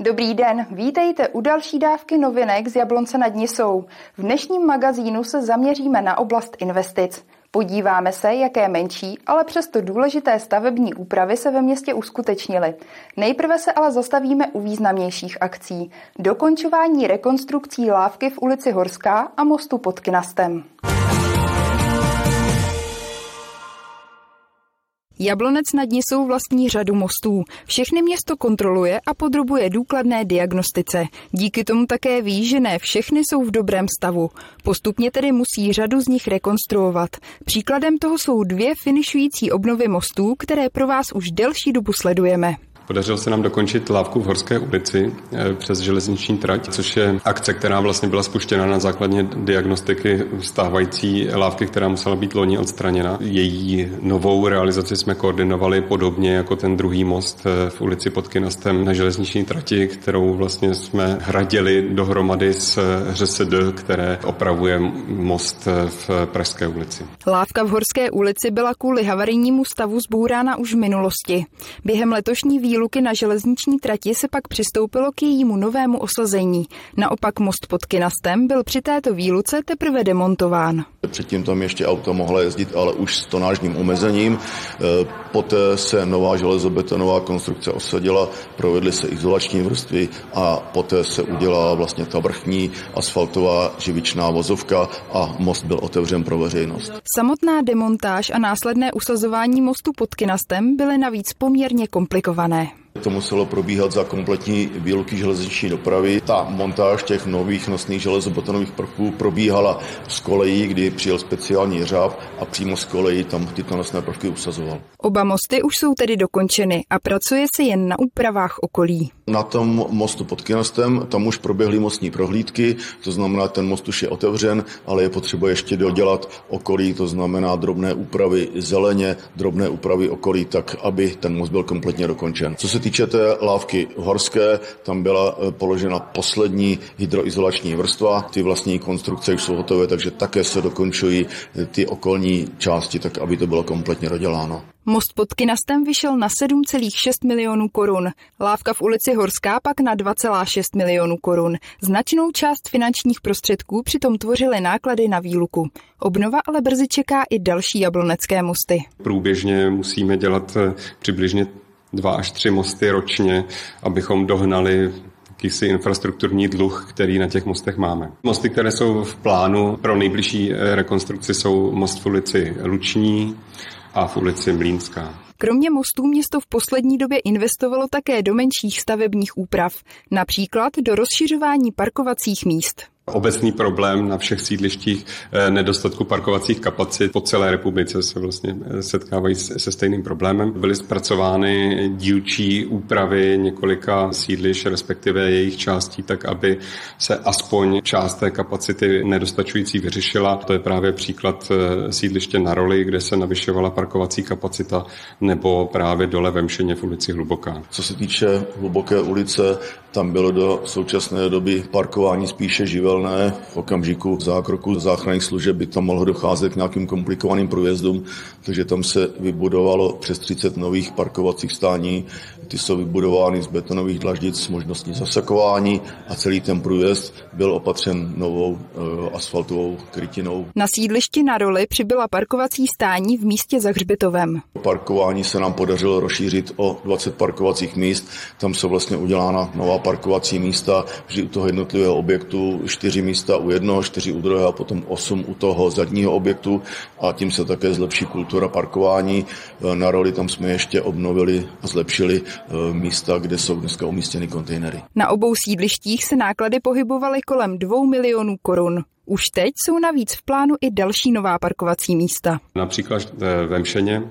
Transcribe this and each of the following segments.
Dobrý den, vítejte u další dávky novinek z Jablonce nad Nisou. V dnešním magazínu se zaměříme na oblast investic. Podíváme se, jaké menší, ale přesto důležité stavební úpravy se ve městě uskutečnily. Nejprve se ale zastavíme u významnějších akcí. Dokončování rekonstrukcí lávky v ulici Horská a mostu pod Knastem. Jablonec nad Nisou vlastní řadu mostů. Všechny město kontroluje a podrobuje důkladné diagnostice. Díky tomu také ví, že ne všechny jsou v dobrém stavu. Postupně tedy musí řadu z nich rekonstruovat. Příkladem toho jsou dvě finišující obnovy mostů, které pro vás už delší dobu sledujeme. Podařilo se nám dokončit lávku v Horské ulici eh, přes železniční trať, což je akce, která vlastně byla spuštěna na základě diagnostiky stávající lávky, která musela být loni odstraněna. Její novou realizaci jsme koordinovali podobně jako ten druhý most eh, v ulici pod Kinastem na železniční trati, kterou vlastně jsme hradili dohromady s ŘSD, které opravuje most eh, v Pražské ulici. Lávka v Horské ulici byla kvůli havarijnímu stavu zbourána už v minulosti. Během letošní výroby výluky na železniční trati se pak přistoupilo k jejímu novému osazení. Naopak most pod Kinastem byl při této výluce teprve demontován. Předtím tam ještě auto mohla jezdit, ale už s tonážním omezením. E, poté se nová železobetonová konstrukce osadila, provedly se izolační vrstvy a poté se udělala vlastně ta vrchní asfaltová živičná vozovka a most byl otevřen pro veřejnost. Samotná demontáž a následné usazování mostu pod Kinastem byly navíc poměrně komplikované. To muselo probíhat za kompletní výluky železniční dopravy. Ta montáž těch nových nosných železobetonových prvků probíhala z kolejí, kdy přijel speciální řáb a přímo z kolejí tam tyto nosné prvky usazoval. Oba mosty už jsou tedy dokončeny a pracuje se jen na úpravách okolí. Na tom mostu pod Kinostem tam už proběhly mostní prohlídky, to znamená, ten most už je otevřen, ale je potřeba ještě dodělat okolí, to znamená drobné úpravy zeleně, drobné úpravy okolí, tak aby ten most byl kompletně dokončen. Co se týče té lávky horské, tam byla eh, položena poslední hydroizolační vrstva. Ty vlastní konstrukce už jsou hotové, takže také se dokončují eh, ty okolní části, tak aby to bylo kompletně doděláno. Most pod Kinastem vyšel na 7,6 milionů korun, lávka v ulici Horská pak na 2,6 milionů korun. Značnou část finančních prostředků přitom tvořily náklady na výluku. Obnova ale brzy čeká i další jablonecké mosty. Průběžně musíme dělat eh, přibližně dva až tři mosty ročně, abychom dohnali jakýsi infrastrukturní dluh, který na těch mostech máme. Mosty, které jsou v plánu pro nejbližší eh, rekonstrukci, jsou most v ulici Luční a v ulici Mlínská. Kromě mostů město v poslední době investovalo také do menších stavebních úprav, například do rozšiřování parkovacích míst. Obecný problém na všech sídlištích eh, nedostatku parkovacích kapacit po celé republice se vlastně eh, setkávají se stejným problémem. Byly zpracovány dílčí úpravy několika sídlišť, respektive jejich částí, tak aby se aspoň část té kapacity nedostačující vyřešila. To je právě příklad eh, sídliště na roli, kde se navyšovala parkovací kapacita, nebo právě dole ve Mšeně v ulici Hluboká. Co se týče Hluboké ulice, tam bylo do současné doby parkování spíše živelné. V okamžiku zákroku záchranných služeb by tam mohlo docházet k nějakým komplikovaným průjezdům, takže tam se vybudovalo přes 30 nových parkovacích stání. Ty jsou vybudovány z betonových dlaždic s možností zasakování a celý ten průjezd byl opatřen novou e, asfaltovou krytinou. Na sídlišti na roli přibyla parkovací stání v místě za hřbitovem. Parkování se nám podařilo rozšířit o 20 parkovacích míst. Tam jsou vlastně udělána nová parkovací místa, vždy u toho jednotlivého objektu čtyři místa u jednoho, čtyři u druhého a potom osm u toho zadního objektu a tím se také zlepší kultura parkování. Na roli tam jsme ještě obnovili a zlepšili e, místa, kde jsou dneska umístěny kontejnery. Na obou sídlištích se náklady pohybovaly kolem dvou milionů korun. Už teď jsou navíc v plánu i další nová parkovací místa. Například e, ve Mšeně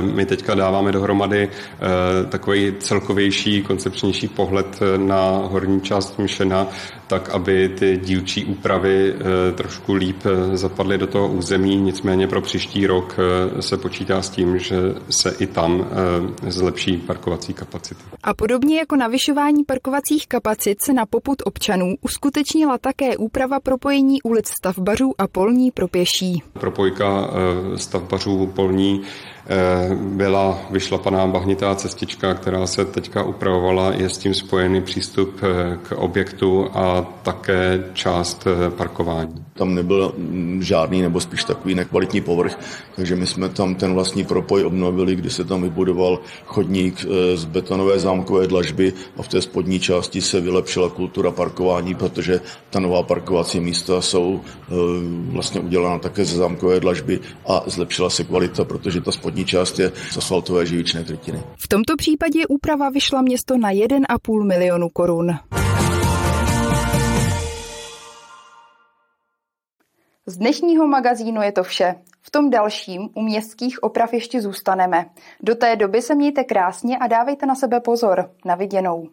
my teďka dáváme dohromady eh, takový celkovější, koncepčnější pohled eh, na horní část Mšena tak aby ty dílčí úpravy trošku líp zapadly do toho území. Nicméně pro příští rok se počítá s tím, že se i tam zlepší parkovací kapacity. A podobně jako navyšování parkovacích kapacit se na poput občanů uskutečnila také úprava propojení ulic stavbařů a polní pro pěší. Propojka stavbařů polní Eh, byla vyšlapaná bahnitá cestička, která se teďka upravovala, je s tím spojený přístup eh, k objektu a také část eh, parkování. Tam nebyl mm, žádný nebo spíš takový nekvalitní povrch, takže my jsme tam ten vlastní propoj obnovili, kdy se tam vybudoval chodník z betonové zámkové dlažby a v té spodní části se vylepšila kultura parkování, protože ta nová parkovací místa jsou vlastně udělána také ze zámkové dlažby a zlepšila se kvalita, protože ta spodní část je z asfaltové živičné krytiny. V tomto případě úprava vyšla město na 1,5 milionu korun. Z dnešního magazínu je to vše. V tom dalším u městských oprav ještě zůstaneme. Do té doby se mějte krásně a dávejte na sebe pozor. Na viděnou.